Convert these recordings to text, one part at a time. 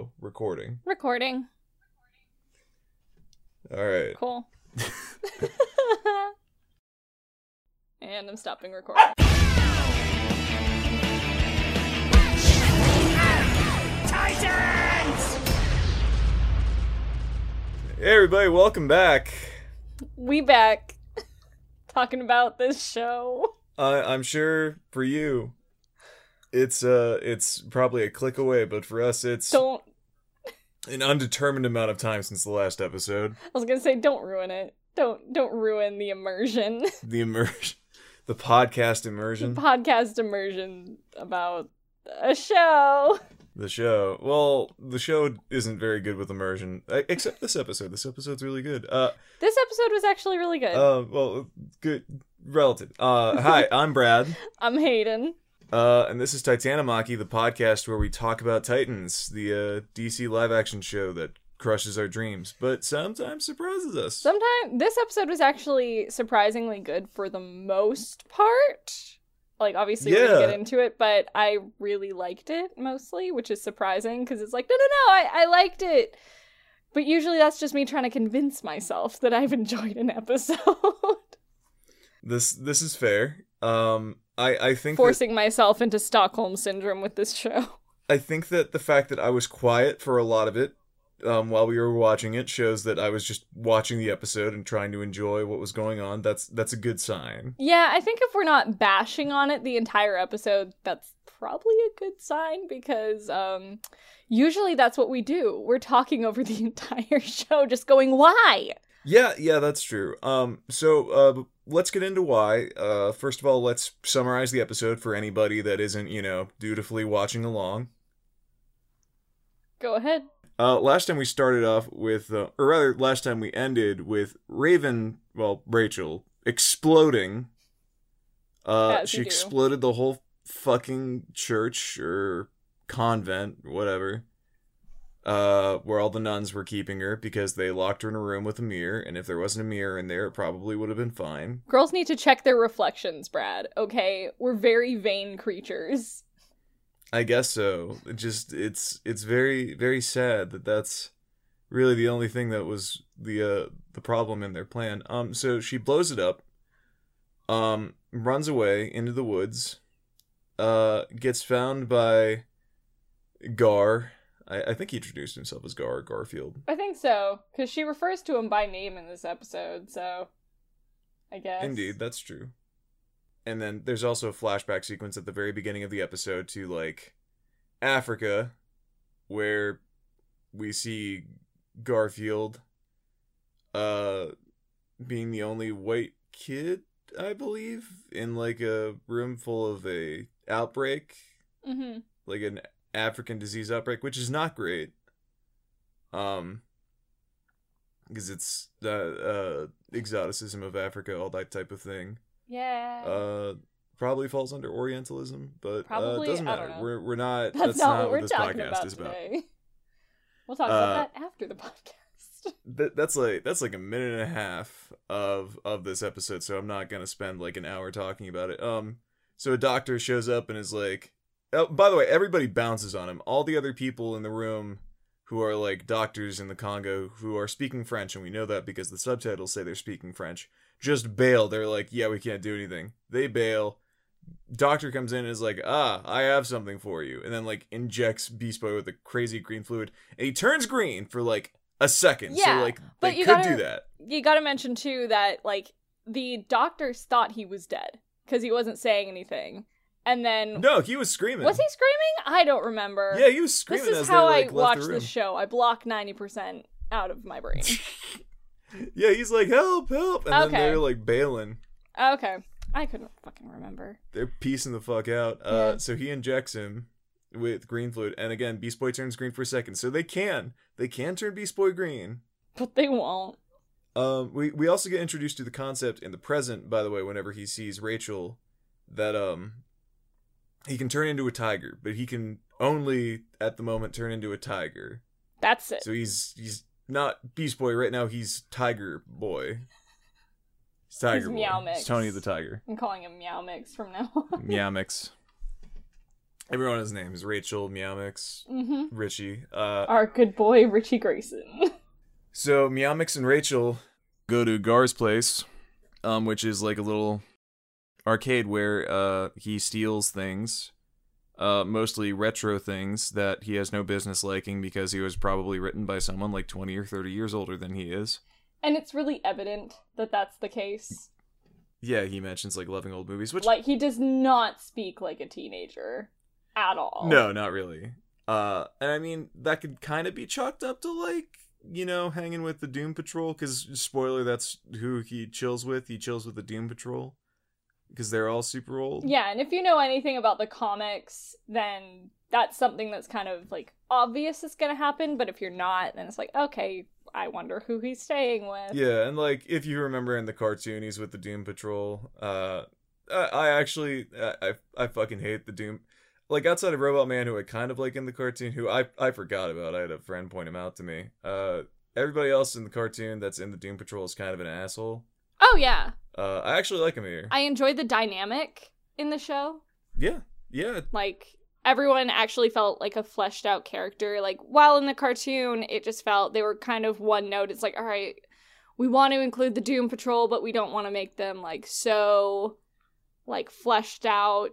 Hello, recording. Recording. All right. Cool. and I'm stopping recording. Hey everybody, welcome back. We back talking about this show. Uh, I'm sure for you, it's uh, it's probably a click away, but for us, it's Don't an undetermined amount of time since the last episode. I was gonna say don't ruin it. Don't don't ruin the immersion. The immersion, the podcast immersion, Podcast immersion about a show. the show. Well, the show isn't very good with immersion, except this episode. This episode's really good. Uh, This episode was actually really good. uh, well, good relative. Uh, hi, I'm Brad. I'm Hayden. Uh, and this is Titanomachy, the podcast where we talk about Titans, the uh, DC live action show that crushes our dreams, but sometimes surprises us. Sometimes this episode was actually surprisingly good for the most part. Like obviously we're gonna get into it, but I really liked it mostly, which is surprising because it's like no no no I I liked it. But usually that's just me trying to convince myself that I've enjoyed an episode. This this is fair. Um, I I think that, Forcing myself into Stockholm syndrome with this show. I think that the fact that I was quiet for a lot of it, um, while we were watching it, shows that I was just watching the episode and trying to enjoy what was going on. That's that's a good sign. Yeah, I think if we're not bashing on it the entire episode, that's probably a good sign because um usually that's what we do. We're talking over the entire show just going why? Yeah, yeah, that's true. Um, so uh, let's get into why. Uh, first of all, let's summarize the episode for anybody that isn't, you know, dutifully watching along. Go ahead. Uh, last time we started off with, uh, or rather, last time we ended with Raven, well, Rachel, exploding. Uh, As she exploded the whole fucking church or convent, whatever. Uh, where all the nuns were keeping her because they locked her in a room with a mirror, and if there wasn't a mirror in there, it probably would have been fine. Girls need to check their reflections, Brad. Okay? We're very vain creatures. I guess so. It just it's it's very very sad that that's really the only thing that was the uh the problem in their plan. Um so she blows it up. Um runs away into the woods. Uh gets found by Gar. I, I think he introduced himself as Gar Garfield. I think so, because she refers to him by name in this episode, so I guess. Indeed, that's true. And then there's also a flashback sequence at the very beginning of the episode to like Africa where we see Garfield uh being the only white kid, I believe, in like a room full of a outbreak, Mm-hmm. like an African disease outbreak, which is not great. Um because it's the uh, exoticism of Africa, all that type of thing. Yeah. Uh, probably falls under Orientalism, but Probably, uh, it doesn't matter. We're we're not. that's, not, what we're this podcast is about. today. We'll talk Uh, about that after the podcast. That, that's like that's like a minute and a half of of this episode, so I'm not gonna spend like an hour talking about it. Um, so a doctor shows up and is like, oh, by the way, everybody bounces on him. All the other people in the room who are like doctors in the Congo who are speaking French, and we know that because the subtitles say they're speaking French. Just bail. They're like, yeah, we can't do anything. They bail. Doctor comes in and is like, ah, I have something for you, and then like injects Beast Boy with a crazy green fluid, and he turns green for like a second. Yeah, so like but they you could gotta- do that. You got to mention too that like the doctors thought he was dead because he wasn't saying anything, and then No, he was screaming. was he screaming? I don't remember. Yeah, he was screaming this is how they like I watch this show. I block ninety percent out of my brain. Yeah, he's like, help, help, and Okay. then they're like bailing. okay, I couldn't fucking remember. They're piecing the fuck out. Uh, so he injects him with green fluid, and again, Beast Boy turns green for a second. So they can, they can turn Beast Boy green. But they won't. Um, we we also get introduced to the concept in the present, by the way, whenever he sees Rachel, that um, he can turn into a tiger, but he can only at the moment turn into a tiger. That's it. So he's he's not Beast Boy right now. He's Tiger Boy. He's Tiger He's Boy. Meow He's Mix. Tony the Tiger. I'm calling him Meow Mix from now on. Meow Mix. Everyone has names: Rachel, Meowmix, hmm Richie. Uh, Our good boy Richie Grayson. So Meow Mix and Rachel go to Gar's place, um, which is like a little arcade where uh he steals things, uh, mostly retro things that he has no business liking because he was probably written by someone like twenty or thirty years older than he is. and it's really evident that that's the case. Yeah, he mentions like loving old movies, which Like he does not speak like a teenager at all. no, not really. Uh, and I mean that could kind of be chalked up to like you know hanging with the Doom Patrol because spoiler, that's who he chills with. He chills with the Doom Patrol because they're all super old. Yeah, and if you know anything about the comics, then that's something that's kind of like obvious is going to happen. But if you're not, then it's like, okay, I wonder who he's staying with. Yeah, and like if you remember in the cartoon, he's with the Doom Patrol. Uh, I, I actually I, I I fucking hate the Doom. Like outside of Robot Man, who I kind of like in the cartoon, who I I forgot about. I had a friend point him out to me. Uh, everybody else in the cartoon that's in the Doom Patrol is kind of an asshole. Oh yeah, Uh, I actually like him here. I enjoyed the dynamic in the show. yeah, yeah, Like everyone actually felt like a fleshed out character. Like while in the cartoon, it just felt they were kind of one note. It's like, all right, we want to include the Doom Patrol, but we don't want to make them like so like fleshed out.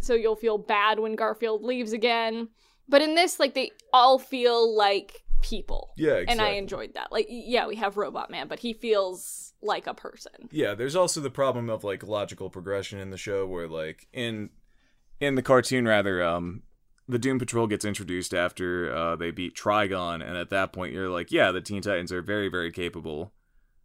So you'll feel bad when Garfield leaves again. But in this, like they all feel like people. yeah. Exactly. And I enjoyed that. Like, yeah, we have Robot Man, but he feels like a person. Yeah, there's also the problem of like logical progression in the show where like in in the cartoon rather um the Doom Patrol gets introduced after uh they beat Trigon and at that point you're like, yeah, the Teen Titans are very very capable.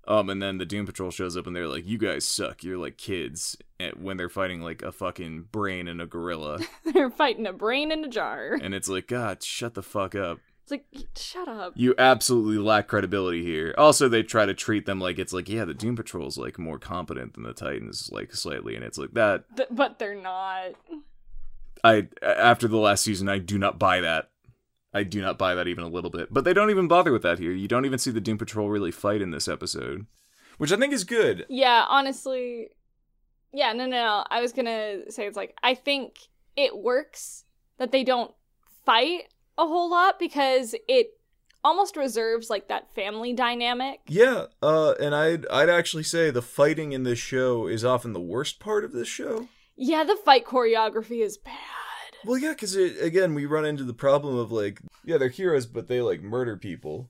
Um and then the Doom Patrol shows up and they're like, you guys suck. You're like kids and when they're fighting like a fucking brain and a gorilla They're fighting a brain in a jar. and it's like, god, shut the fuck up. It's like, shut up. You absolutely lack credibility here. Also, they try to treat them like it's like, yeah, the Doom Patrol's like more competent than the Titans, like slightly, and it's like that. Th- but they're not. I after the last season, I do not buy that. I do not buy that even a little bit. But they don't even bother with that here. You don't even see the Doom Patrol really fight in this episode, which I think is good. Yeah, honestly. Yeah, no, no, no. I was gonna say it's like, I think it works that they don't fight a whole lot because it almost reserves like that family dynamic. Yeah, uh, and I'd I'd actually say the fighting in this show is often the worst part of this show. Yeah, the fight choreography is bad. Well, yeah, because again, we run into the problem of like, yeah, they're heroes, but they like murder people.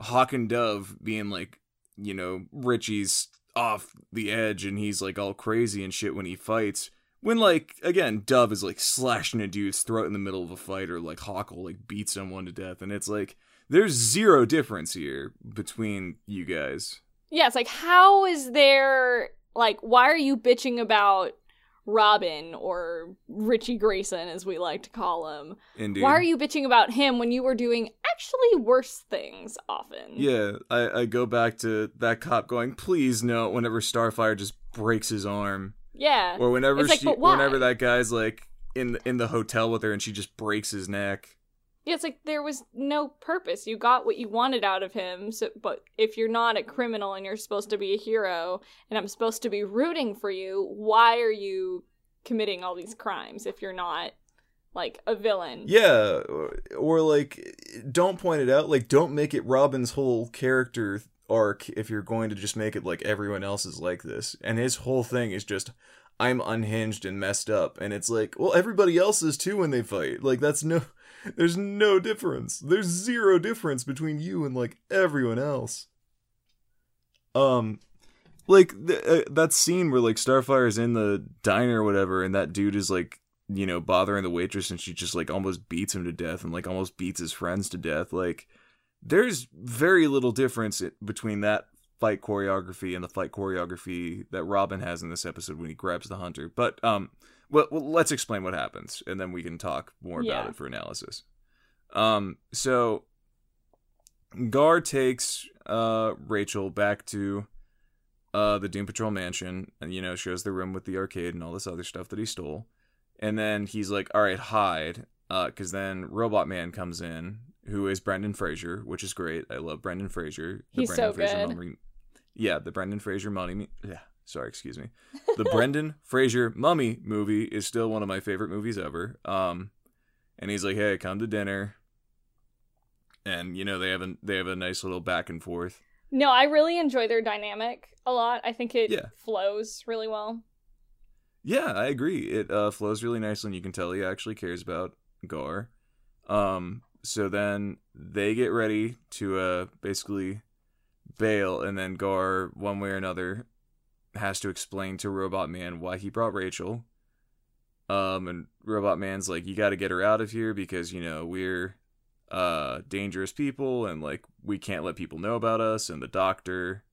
Hawk and Dove being like, you know, Richie's off the edge and he's like all crazy and shit when he fights. When like again, Dove is like slashing a dude's throat in the middle of a fight, or like Hawk will like beat someone to death, and it's like there's zero difference here between you guys. Yeah, it's like, how is there, like, why are you bitching about Robin or Richie Grayson, as we like to call him? Indeed. Why are you bitching about him when you were doing actually worse things often? Yeah, I, I go back to that cop going, please no, whenever Starfire just breaks his arm. Yeah. Or whenever like, she whenever that guy's like in the, in the hotel with her and she just breaks his neck. Yeah, it's like there was no purpose. You got what you wanted out of him. So, but if you're not a criminal and you're supposed to be a hero, and I'm supposed to be rooting for you, why are you committing all these crimes if you're not like a villain? Yeah, or, or like don't point it out, like don't make it Robin's whole character arc if you're going to just make it like everyone else is like this. And his whole thing is just I'm unhinged and messed up and it's like, well everybody else is too when they fight. Like that's no there's no difference. There's zero difference between you and like everyone else. Um like th- uh, that scene where like Starfire is in the diner or whatever and that dude is like you know bothering the waitress and she just like almost beats him to death and like almost beats his friends to death like there's very little difference between that fight choreography and the fight choreography that Robin has in this episode when he grabs the hunter but um well, well let's explain what happens and then we can talk more about it for analysis um so Gar takes uh Rachel back to uh the Doom Patrol mansion and you know shows the room with the arcade and all this other stuff that he stole. And then he's like, "All right, hide." Uh cuz then Robot Man comes in who is Brendan Fraser, which is great. I love Brendan Fraser. He's so good. Mummy- yeah, the Brendan Fraser mummy. yeah, sorry, excuse me. The Brendan Fraser Mummy movie is still one of my favorite movies ever. Um, and he's like, "Hey, come to dinner." And you know they have a they have a nice little back and forth. No, I really enjoy their dynamic a lot. I think it Yeah. flows really well. Yeah, I agree. It uh, flows really nicely, and you can tell he actually cares about Gar. Um, so then they get ready to uh, basically bail, and then Gar, one way or another, has to explain to Robot Man why he brought Rachel. Um, and Robot Man's like, "You got to get her out of here because you know we're uh dangerous people, and like we can't let people know about us." And the doctor,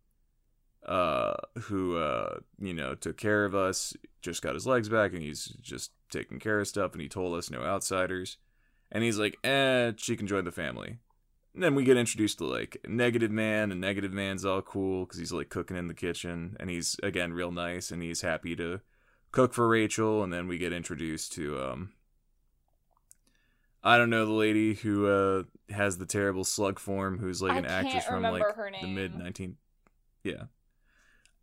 uh, who uh you know took care of us, just got his legs back, and he's just taking care of stuff. And he told us no outsiders. And he's like, "Eh, she can join the family." And then we get introduced to like Negative Man, and Negative Man's all cool because he's like cooking in the kitchen, and he's again real nice, and he's happy to cook for Rachel. And then we get introduced to um, I don't know the lady who uh has the terrible slug form, who's like an actress from like the mid nineteen. Yeah,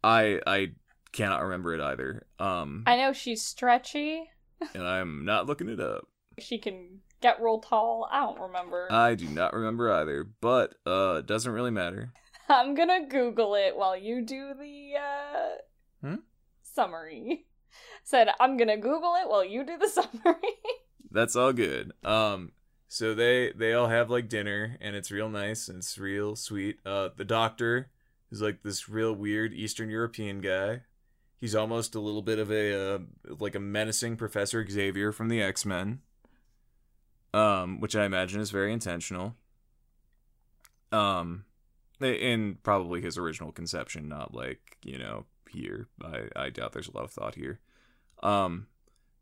I I cannot remember it either. Um, I know she's stretchy. and I'm not looking it up. She can get real tall. I don't remember. I do not remember either, but uh, it doesn't really matter. I'm gonna Google it while you do the uh, Hmm? summary. Said I'm gonna Google it while you do the summary. That's all good. Um, so they they all have like dinner, and it's real nice and it's real sweet. Uh, the doctor is like this real weird Eastern European guy. He's almost a little bit of a uh, like a menacing Professor Xavier from the X Men. Um, which I imagine is very intentional. Um, in probably his original conception, not like you know here. I I doubt there's a lot of thought here. Um,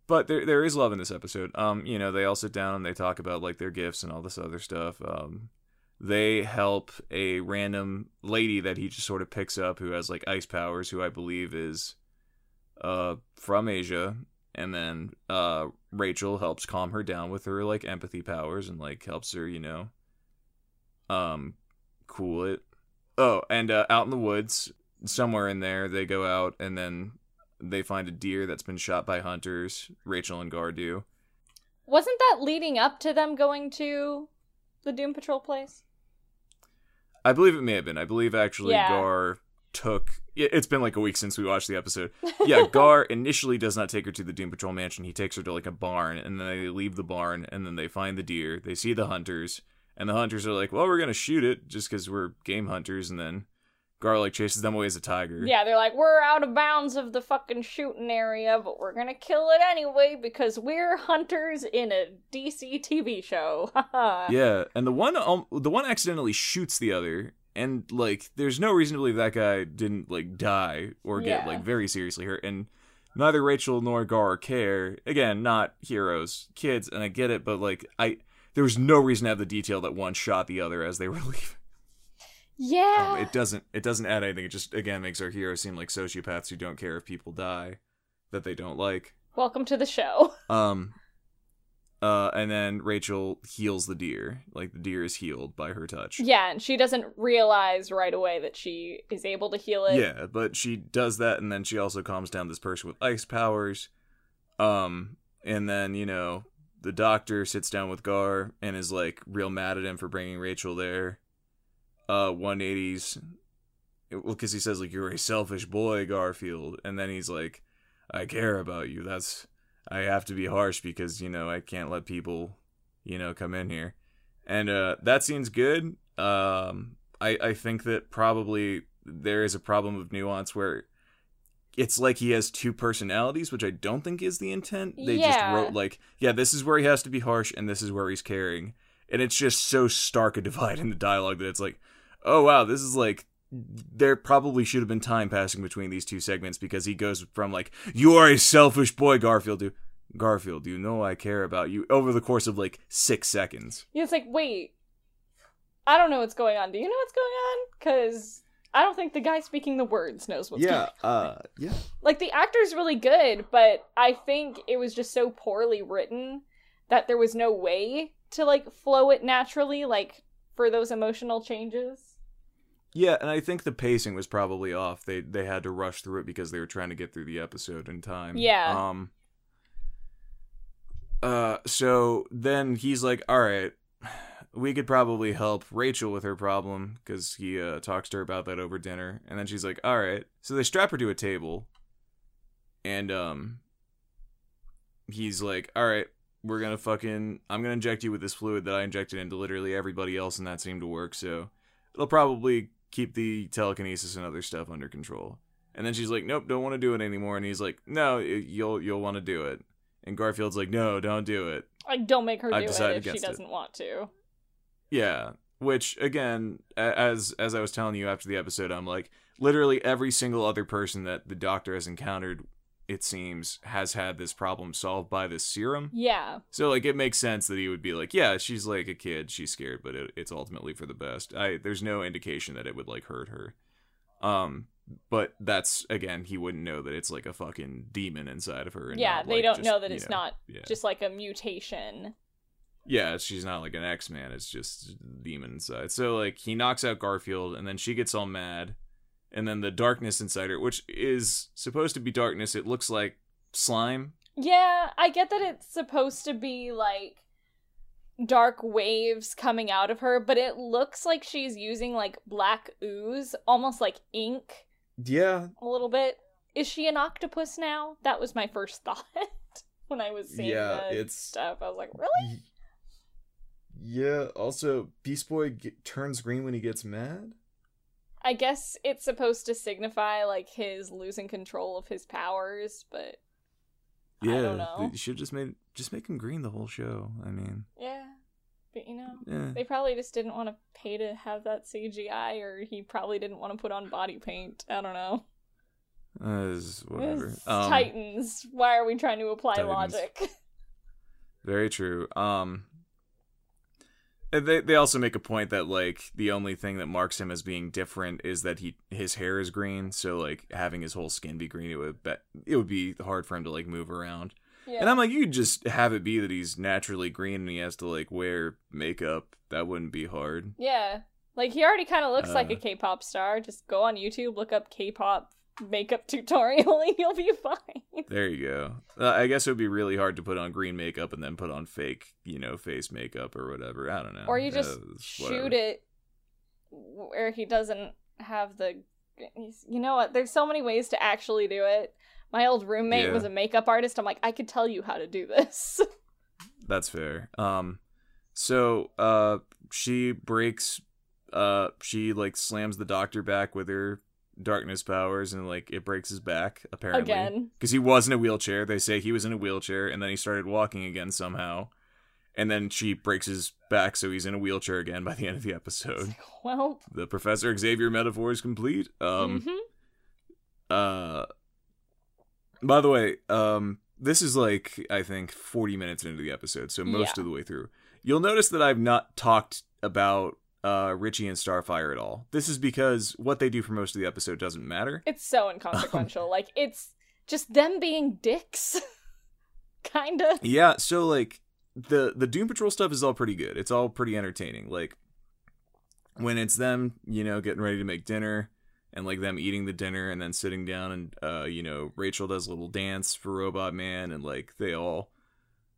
but there there is love in this episode. Um, you know, they all sit down and they talk about like their gifts and all this other stuff. Um, they help a random lady that he just sort of picks up who has like ice powers, who I believe is uh from Asia, and then uh Rachel helps calm her down with her like empathy powers and like helps her, you know, um, cool it. Oh, and uh, out in the woods, somewhere in there, they go out and then they find a deer that's been shot by hunters. Rachel and Gar do. Wasn't that leading up to them going to the Doom Patrol place? I believe it may have been. I believe actually Yeah. Gar took. It's been like a week since we watched the episode. Yeah, Gar initially does not take her to the Doom Patrol mansion. He takes her to like a barn, and then they leave the barn, and then they find the deer. They see the hunters, and the hunters are like, "Well, we're gonna shoot it just because we're game hunters." And then Gar like chases them away as a tiger. Yeah, they're like, we're out of bounds of the fucking shooting area, but we're gonna kill it anyway because we're hunters in a DC TV show. Yeah, and the one um, the one accidentally shoots the other, and like there's no reason to believe that guy didn't like die or get Yeah. like very seriously hurt, and neither Rachel nor Gar care. Again, not heroes, kids, and I get it, but like I there was no reason to have the detail that one shot the other as they were leaving. yeah. Um, it doesn't it doesn't add anything. It just again makes our heroes seem like sociopaths who don't care if people die that they don't like. Welcome to the show. Um uh and then Rachel heals the deer. Like the deer is healed by her touch. Yeah, and she doesn't realize right away that she is able to heal it. Yeah, but she does that and then she also calms down this person with ice powers. Um and then, you know, the doctor sits down with Gar and is like real mad at him for bringing Rachel there. Uh 180s well cuz he says like you're a selfish boy, Garfield, and then he's like I care about you. That's I have to be harsh because, you know, I can't let people, you know, come in here. And uh that scene's good. Um I I think that probably there is a problem of nuance where it's like he has two personalities, which I don't think is the intent. They just wrote like, yeah, this is where he has to be harsh and this is where he's caring. And it's just so stark a divide in the dialogue that it's like, oh wow, this is like there probably should have been time passing between these two segments because he goes from like, you are a selfish boy, Garfield, to Garfield, you know I care about you over the course of like six seconds. Yeah, It's like, wait, I don't know what's going on. Do you know what's going on? Because I don't think the guy speaking the words knows what's going on. uh, yeah. Like, the actor's really good, but I think it was just so poorly written that there was no way to, like, flow it naturally, like, for those emotional changes. Yeah, and I think the pacing was probably off. They they had to rush through it because they were trying to get through the episode in time. Yeah. Um uh so then he's like, "All right, we could probably help Rachel with her problem cuz he uh talks to her about that over dinner." And then she's like, "All right." So they strap her to a table and um he's like, "All right, we're going to fucking I'm going to inject you with this fluid that I injected into literally everybody else and that seemed to work. So it'll probably keep the telekinesis and other stuff under control. And then she's like, "Nope, don't want to do it anymore." And he's like, "No, you'll you'll want to do it." And Garfield's like, "No, don't do it." Like, don't make her do it if she doesn't want to. Yeah, which again, as as I was telling you after the episode, I'm like, literally every single other person that the doctor has encountered, it seems, has had this problem solved by this serum. Yeah. So like, it makes sense that he would be like, "Yeah, she's like a kid, she's scared, but it, it's ultimately for the best." I there's no indication that it would like hurt her. Um, but that's again, he wouldn't know that it's like a fucking demon inside of her. And Yeah, not, they like, don't just, know that it's not yeah. just like a mutation. Yeah, she's not like an X Man. It's just demon inside. So like he knocks out Garfield, and then she gets all mad, and then the darkness inside her, which is supposed to be darkness, it looks like slime. Yeah, I get that it's supposed to be like dark waves coming out of her, but it looks like she's using like black ooze, almost like ink Yeah, a little bit. Is she an octopus now? That was my first thought when I was seeing Yeah, it's- stuff. I was like, really? Yeah. Also, Beast Boy get, turns green when he gets mad. I guess it's supposed to signify like his losing control of his powers, but Yeah, I don't know. They should just made just make him green the whole show. I mean, yeah. But you know, yeah. they probably just didn't want to pay to have that CGI, or he probably didn't want to put on body paint. I don't know. Uh, whatever. It's Um, Titans. Why are we trying to apply Titans. logic? Very true. Um they they also make a point that like the only thing that marks him as being different is that he his hair is green, so like having his whole skin be green it would be, it would be hard for him to like move around. yeah. And I'm like you could just have it be that he's naturally green and he has to like wear makeup. That wouldn't be hard. yeah. Like he already kind of looks like a Uh. K-pop star. Just go on YouTube, look up K-pop makeup tutorial, and you'll be fine. There you go. Uh, I guess it would be really hard to put on green makeup and then put on fake, you know, face makeup or whatever. I don't know. Or you just Uh, shoot it where he doesn't have the. You know what? There's so many ways to actually do it. My old roommate Yeah. was a makeup artist. I'm like, I could tell you how to do this. That's fair. Um, so uh, she breaks. Uh, she like slams the doctor back with her darkness powers, and like it breaks his back apparently Again. because he was in a wheelchair. They say he was in a wheelchair, and then he started walking again somehow, and then she breaks his back, so he's in a wheelchair again by the end of the episode. Well, The Professor Xavier metaphor is complete. Um, mhm. uh by the way um this is like i think 40 minutes into the episode so most Yeah. of the way through you'll notice that i've not talked about uh richie and starfire at all this is because what they do for most of the episode doesn't matter it's so inconsequential. like, it's just them being dicks. Kinda. yeah so like the the doom patrol stuff is all pretty good it's all pretty entertaining like when it's them you know getting ready to make dinner and like them eating the dinner and then sitting down and uh you know Rachel does a little dance for Robot Man and like they all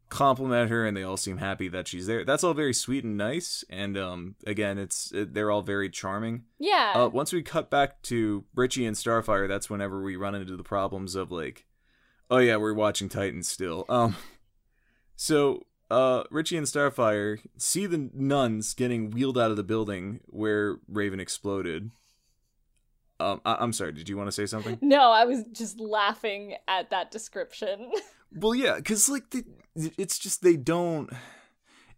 compliment her and they all seem happy that she's there. That's all very sweet and nice and um again it's it, they're all very charming. Yeah. Uh once we cut back to Richie and Starfire that's whenever we run into the problems of like oh yeah, we're watching Titans still. Um so uh Richie and Starfire see the nuns getting wheeled out of the building where Raven exploded. Um, I- I'm sorry. Did you want to say something? no, I was just laughing at that description. well, yeah, because like the, it's just they don't.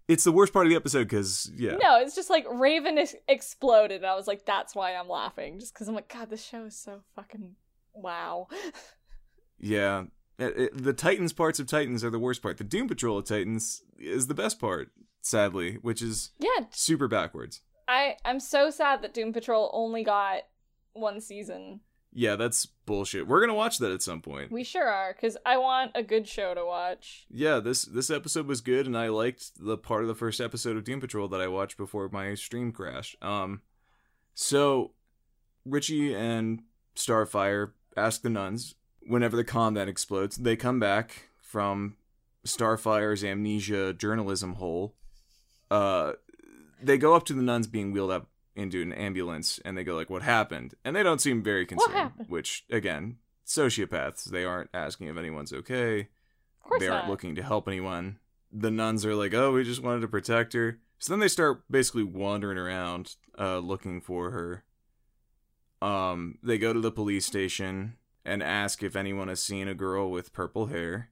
It's the worst part of the episode because yeah, No, it's just like Raven ex- exploded. And I was like, that's why I'm laughing. Just because I'm like, God, this show is so fucking wow. yeah. It- it- the Titans parts of Titans are the worst part. The Doom Patrol of Titans is the best part, sadly, which is yeah, super backwards. I I'm so sad that Doom Patrol only got one season. Yeah, that's bullshit. We're gonna watch that at some point. We sure are, because I want a good show to watch. yeah, this this episode was good, and I liked the part of the first episode of Doom Patrol that I watched before my stream crashed. Um, so Richie and Starfire ask the nuns whenever the combat explodes. They come back from Starfire's amnesia journalism hole. Uh, they go up to the nuns being wheeled up into an ambulance, and they go like, "What happened?" And they don't seem very concerned. happened? Which, again, sociopaths. They aren't asking if anyone's okay. Of course they aren't not. looking to help anyone. The nuns are like, "Oh, we just wanted to protect her." So then they start basically wandering around, uh, looking for her. Um, they go to the police station and ask if anyone has seen a girl with purple hair.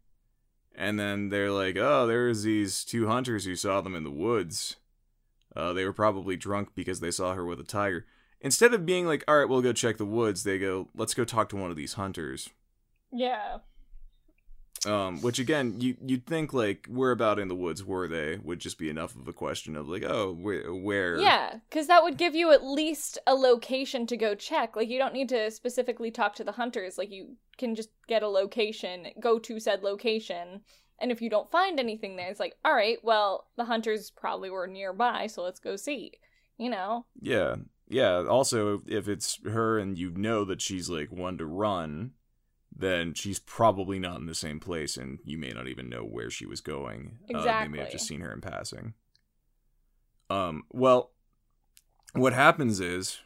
And then they're like, "Oh, there's these two hunters who saw them in the woods. Uh, they were probably drunk because they saw her with a tiger." Instead of being like, "All right, we'll go check the woods," they go, "Let's go talk to one of these hunters." Yeah. Um, which again, you you'd think like where about in the woods were they would just be enough of a question of like, oh, where? where? Yeah, because that would give you at least a location to go check. Like, you don't need to specifically talk to the hunters. Like, you can just get a location, go to said location, and if you don't find anything there, it's like, all right, well, the hunters probably were nearby, so let's go see. You know? yeah, yeah. Also, if it's her and you know that she's like one to run, then she's probably not in the same place, and you may not even know where she was going. Uh, they may have just seen her in passing. Um. Well, what happens is,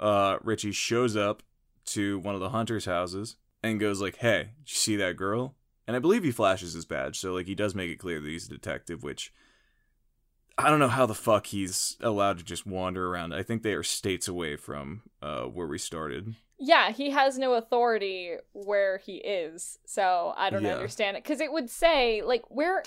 uh, Richie shows up to one of the hunters' houses and goes like, "Hey, did you see that girl?" And I believe he flashes his badge, so like he does make it clear that he's a detective, which I don't know how the fuck he's allowed to just wander around. I think they are states away from uh where we started. Yeah, he has no authority where he is, so I don't Yeah. understand it. Because it would say, like, where.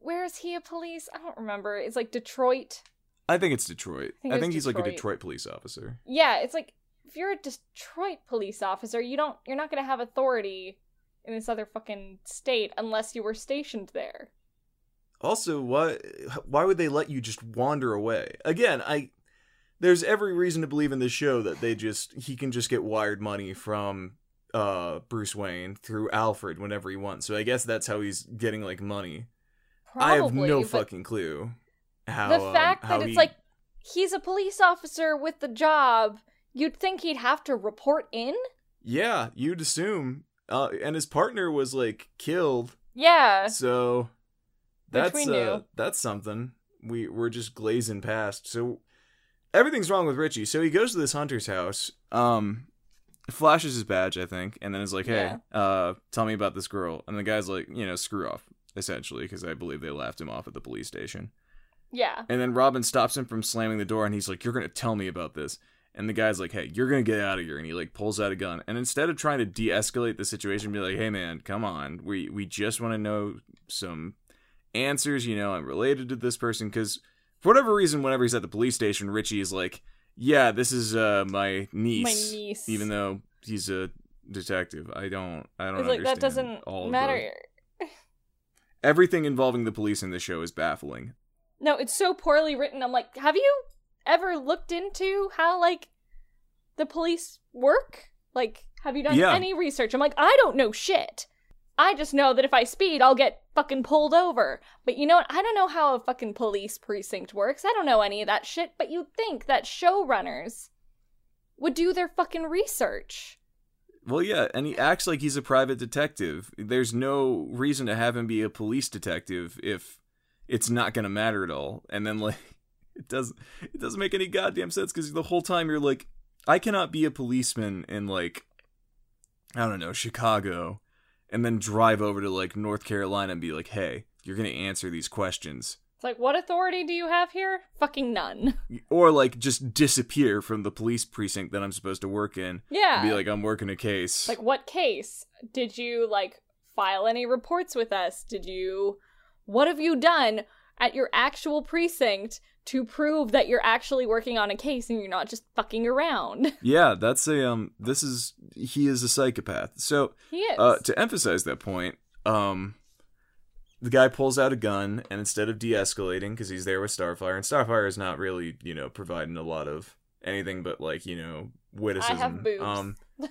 Where is he a police? I don't remember. It's like Detroit. I think it's Detroit. think I think, he's like a Detroit. Detroit police officer. Yeah, it's like if you're a Detroit police officer, you don't you're not going to have authority in this other fucking state unless you were stationed there. Also, why why would they let you just wander away? Again, I there's every reason to believe in this show that they just he can just get wired money from uh Bruce Wayne through Alfred whenever he wants. So I guess that's how he's getting like money. Probably, I have no fucking clue how the um, fact how that it's he- like he's a police officer with the job, you'd think he'd have to report in? yeah, you'd assume uh and his partner was like killed. Yeah. So that's uh, that's something. We we're just glazing past. So everything's wrong with Richie. So he goes to this hunter's house, um flashes his badge, I think, and then is like, "Hey, uh tell me about this girl." And the guy's like, you know, screw off essentially because I believe they laughed him off at the police station. Yeah. And then Robin stops him from slamming the door and he's like, You're gonna tell me about this. And the guy's like, Hey, you're gonna get out of here. And he like pulls out a gun. And instead of trying to de escalate the situation, be like, Hey man, come on. We we just wanna know some answers, you know, I'm related to this person. Cause for whatever reason, whenever he's at the police station, Richie is like, Yeah, this is uh my niece. My niece. Even though he's a detective. I don't I don't It's like that doesn't of the- matter. Everything involving the police in the show is baffling. No, it's so poorly written. I'm like, have you ever looked into how like the police work? Like, have you done Yeah. any research? I'm like, I don't know shit. I just know that if I speed, I'll get fucking pulled over. But you know what? I don't know how a fucking police precinct works. I don't know any of that shit. But you'd think that showrunners would do their fucking research. Well, yeah, and he acts like he's a private detective. There's no reason to have him be a police detective if it's not going to matter at all. And then like it doesn't it doesn't make any goddamn sense cuz the whole time you're like I cannot be a policeman in like I don't know, Chicago and then drive over to like North Carolina and be like, "Hey, you're going to answer these questions." It's like, what authority do you have here? Fucking none. Or like just disappear from the police precinct that I'm supposed to work in Yeah. and be like, "I'm working a case." Like, what case? Did you, like, file any reports with us? Did you. What have you done at your actual precinct to prove that you're actually working on a case and you're not just fucking around? Yeah, that's a um. This is he is a psychopath. So He is. uh, to emphasize that point, um, the guy pulls out a gun and instead of de-escalating because he's there with Starfire, and Starfire is not really you know providing a lot of anything but like you know witticism. boobs. Um,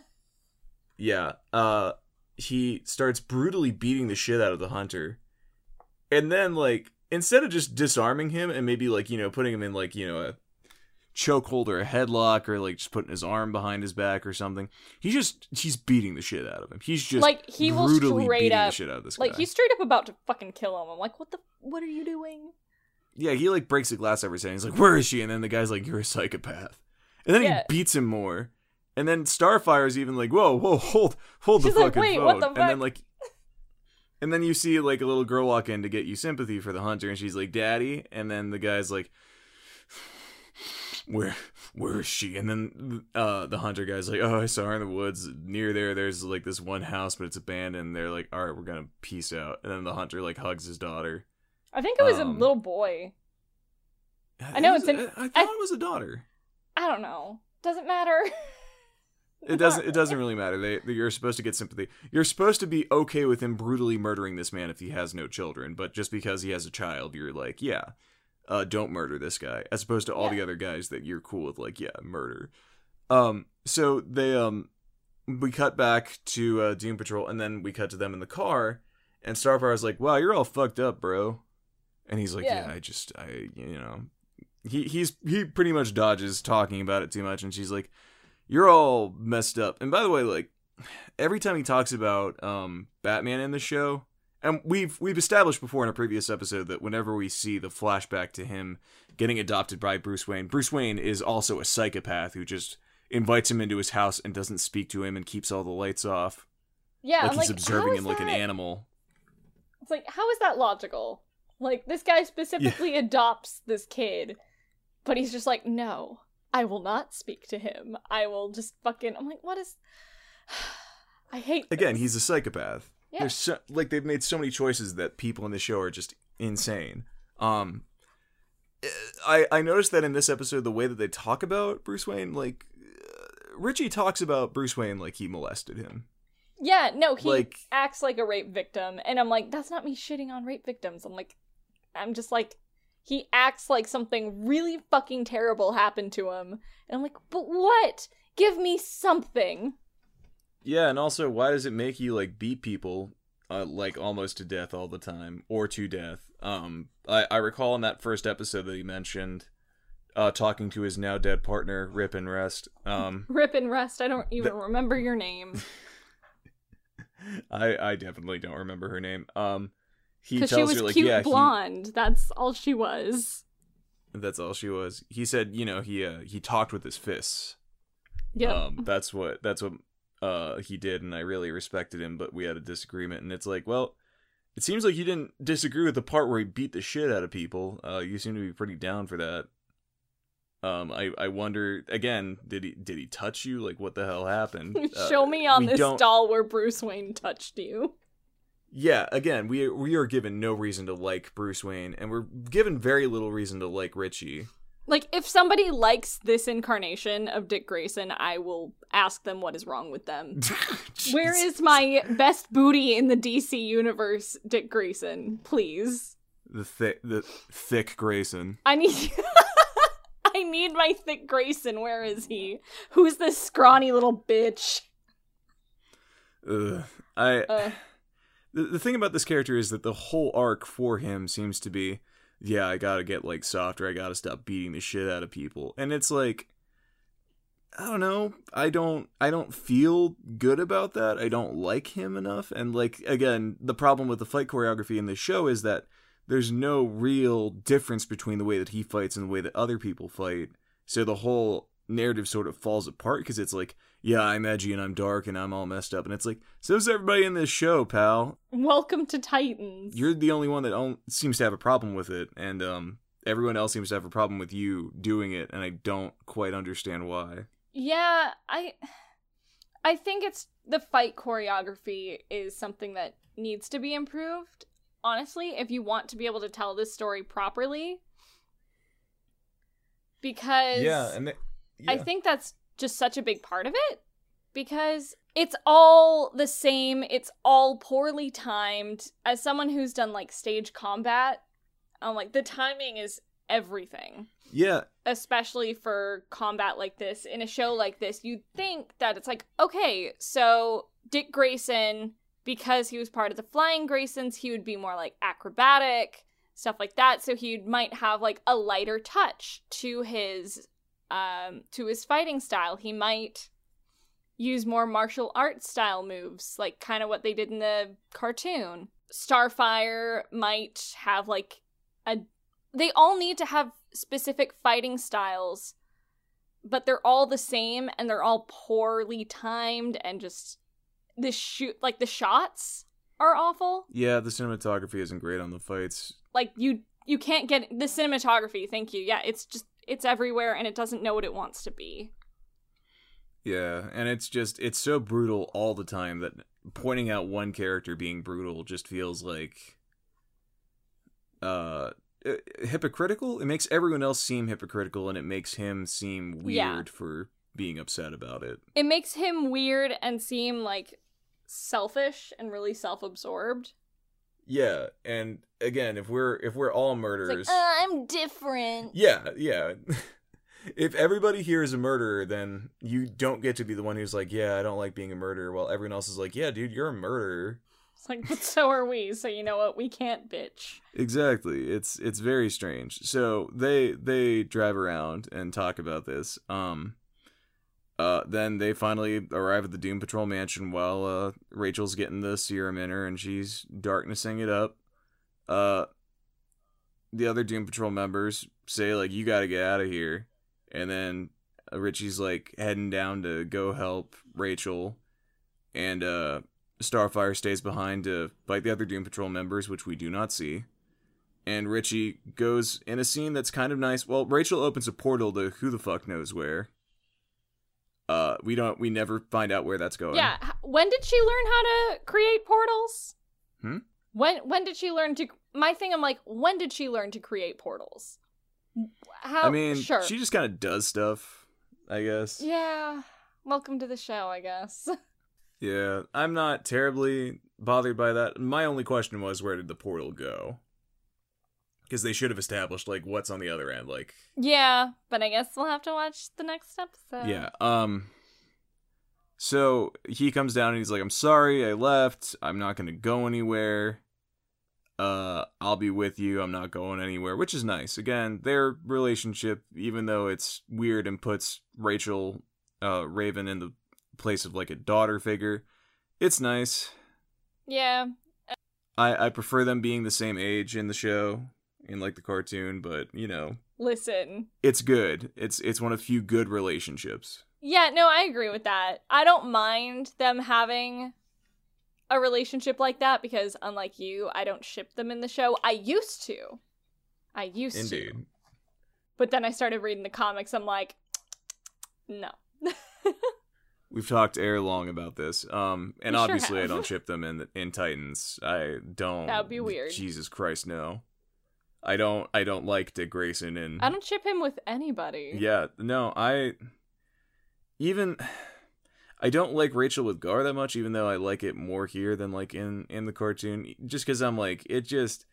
yeah. Uh, he starts brutally beating the shit out of the hunter, and then like instead of just disarming him and maybe like you know putting him in like you know a chokehold or a headlock or like just putting his arm behind his back or something. He's just he's beating the shit out of him. He's just like he will brutally straight beating up the shit out of this like guy. he's straight up about to fucking kill him. I'm like, what the what are you doing? Yeah, he like breaks the glass every second. He's like, "Where is she?" And then the guy's like, "You're a psychopath." And then Yeah. he beats him more. And then Starfire's even like, "Whoa, whoa, hold, hold the like, fucking "Wait, phone." what the And then like, and then you see like a little girl walk in to get you sympathy for the hunter, and she's like, "Daddy," and then the guy's like, "Where, where is she?" And then uh, the hunter guy's like, "Oh, I saw her in the woods near there. There's like this one house, but it's abandoned." They're like, "All right, we're gonna peace out." And then the hunter like hugs his daughter. I think it was Um, a little boy. I know, It was- it's an- I, I thought I- it was a daughter. I don't know. Doesn't matter. It doesn't. It doesn't really matter. They, they- you're supposed to get sympathy. You're supposed to be okay with him brutally murdering this man if he has no children. But just because he has a child, you're like, yeah, uh, don't murder this guy. As opposed to all the other guys that you're cool with, like, yeah, murder. Um. So they um, we cut back to uh, Doom Patrol, and then we cut to them in the car, and Starfire's like, "Wow, you're all fucked up, bro," and he's like, Yeah. "Yeah, I just, I, you know." He he's he pretty much dodges talking about it too much, and she's like, you're all messed up. And by the way, like every time he talks about um Batman in the show, and we've we've established before in a previous episode that whenever we see the flashback to him getting adopted by Bruce Wayne, Bruce Wayne is also a psychopath who just invites him into his house and doesn't speak to him and keeps all the lights off. Yeah, like I'm he's like, observing him is like an animal. It's like, how is that logical? Like, this guy specifically adopts this kid, but he's just like, no, I will not speak to him. I will just fucking. I'm like, what is. I hate. Again, this. he's a psychopath. Yeah. There's so, like they've made so many choices that people in the show are just insane. Um I I noticed that in this episode the way that they talk about Bruce Wayne like uh, Richie talks about Bruce Wayne like he molested him. Yeah, no, he Like- acts like a rape victim. And I'm like, that's not me shitting on rape victims. I'm like, I'm just like, he acts like something really fucking terrible happened to him. And I'm like, but what? Give me something. Yeah, and also why does it make you like beat people uh, like almost to death all the time or to death? Um I I recall in that first episode that he mentioned uh talking to his now dead partner Rip and Rest. Um Rip and rest. I don't even The- remember your name. I I definitely don't remember her name. Um, he Because tells she was her like, cute yeah, he- blonde. That's all she was. that's all she was. He said, you know, he uh, he talked with his fists. Yeah, Um, that's what that's what uh he did, and I really respected him. But we had a disagreement, and it's like, well, it seems like you didn't disagree with the part where he beat the shit out of people. Uh, you seem to be pretty down for that. Um, I I wonder again, did he did he touch you? Like, what the hell happened? Uh, Show me on this don't- doll where Bruce Wayne touched you. Yeah, again, we we are given no reason to like Bruce Wayne, and we're given very little reason to like Richie. Like, if somebody likes this incarnation of Dick Grayson, I will ask them what is wrong with them. Where is my best booty in the DC universe, Dick Grayson? Please. the thick the thick Grayson? I need I need my thick Grayson. Where is he? Who's this scrawny little bitch? Ugh. I Uh, the, the thing about this character is that the whole arc for him seems to be, yeah, I gotta get like softer. I gotta stop beating the shit out of people, and it's like. I don't know. I don't I don't feel good about that. I don't like him enough. And like again, the problem with the fight choreography in this show is that there's no real difference between the way that he fights and the way that other people fight. So the whole narrative sort of falls apart because it's like, yeah, I'm edgy and I'm dark and I'm all messed up. And it's like, so's everybody in this show, pal. welcome to Titans. You're the only one that on- seems to have a problem with it. And um, everyone else seems to have a problem with you doing it. And I don't quite understand why. Yeah, I I think it's the fight choreography is something that needs to be improved. Honestly, if you want to be able to tell this story properly. Because yeah, and they, I think that's just such a big part of it because it's all the same, it's all poorly timed. As someone who's done like stage combat, I'm like the timing is everything. Yeah, especially for combat like this. In a show like this you'd think that it's like okay so dick grayson because he was part of the flying graysons he would be more like acrobatic stuff like that. So he might have like a lighter touch to his um, to his fighting style. He might use more martial arts style moves, like kind of what they did in the cartoon. Starfire might have like a. They all need to have specific fighting styles, but they're all the same and they're all poorly timed and just the shoot like the shots are awful. Yeah, the cinematography isn't great on the fights. Like you you can't get the cinematography, thank you. Yeah, it's just it's everywhere and it doesn't know what it wants to be. Yeah, and it's just it's so brutal all the time that pointing out one character being brutal just feels like uh hypocritical. It makes everyone else seem hypocritical and it makes him seem weird Yeah. for being upset about it. It makes him weird and seem like selfish and really self-absorbed. Yeah, and again, if we're if we're all murderers, like, uh, I'm different. yeah, yeah. if everybody here is a murderer, then you don't get to be the one who's like, "Yeah, I don't like being a murderer," while everyone else is like, "Yeah, dude, you're a murderer." It's like, but so are we. So you know what? We can't bitch. Exactly. It's it's very strange. So they they drive around and talk about this. Um uh then they finally arrive at the Doom Patrol mansion while uh Rachel's getting the serum in her and she's darknessing it up. Uh the other Doom Patrol members say like you got to get out of here. And then uh, Richie's like heading down to go help Rachel and uh Starfire stays behind to fight the other Doom Patrol members, which we do not see. And Richie goes in a scene that's kind of nice. Well, Rachel opens a portal to who the fuck knows where. Uh, we don't. We never find out where that's going. Yeah. When did she learn how to create portals? Hmm? When when did she learn to my thing I'm like, when did she learn to create portals? How I mean, sure. she just kind of does stuff. I guess. Yeah. Welcome to the show, I guess. Yeah, I'm not terribly bothered by that. My only question was, where did the portal go? Because they should have established like what's on the other end. Like, yeah, but I guess we'll have to watch the next episode. Yeah. Um so he comes down and he's like, I'm sorry I left. I'm not gonna go anywhere. Uh I'll be with you. I'm not going anywhere, which is nice. Again, their relationship, even though it's weird and puts Rachel uh Raven in the place of like a daughter figure, it's nice. Yeah. I I prefer them being the same age in the show, in like the cartoon, but you know, Listen. it's good. It's it's one of few good relationships. Yeah, no, I agree with that. I don't mind them having a relationship like that because unlike you, I don't ship them in the show. I used to. I used Indeed. to. But then I started reading the comics. I'm like, no. We've talked air long about this. Um, and We sure obviously I don't ship them in in Titans. I don't. That would be weird. Jesus Christ, no. I don't. I don't like Dick Grayson and. I don't ship him with anybody. Yeah, no. I even. I don't like Rachel with Gar that much, even though I like it more here than like in in the cartoon. Just because I'm like, it just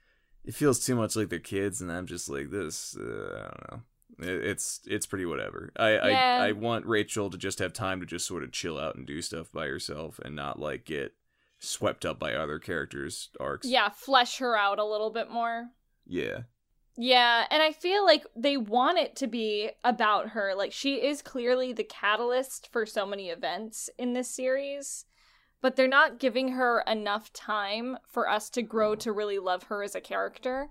it feels too much like they're kids, and I'm just like this. Uh, I don't know. It, it's it's pretty whatever. I, Yeah. I I want Rachel to just have time to just sort of chill out and do stuff by herself, and not like get swept up by other characters' arcs. Yeah, flesh her out a little bit more. Yeah, Yeah, and I feel like they want it to be about her. Like she is clearly the catalyst for so many events in this series, but they're not giving her enough time for us to grow to really love her as a character.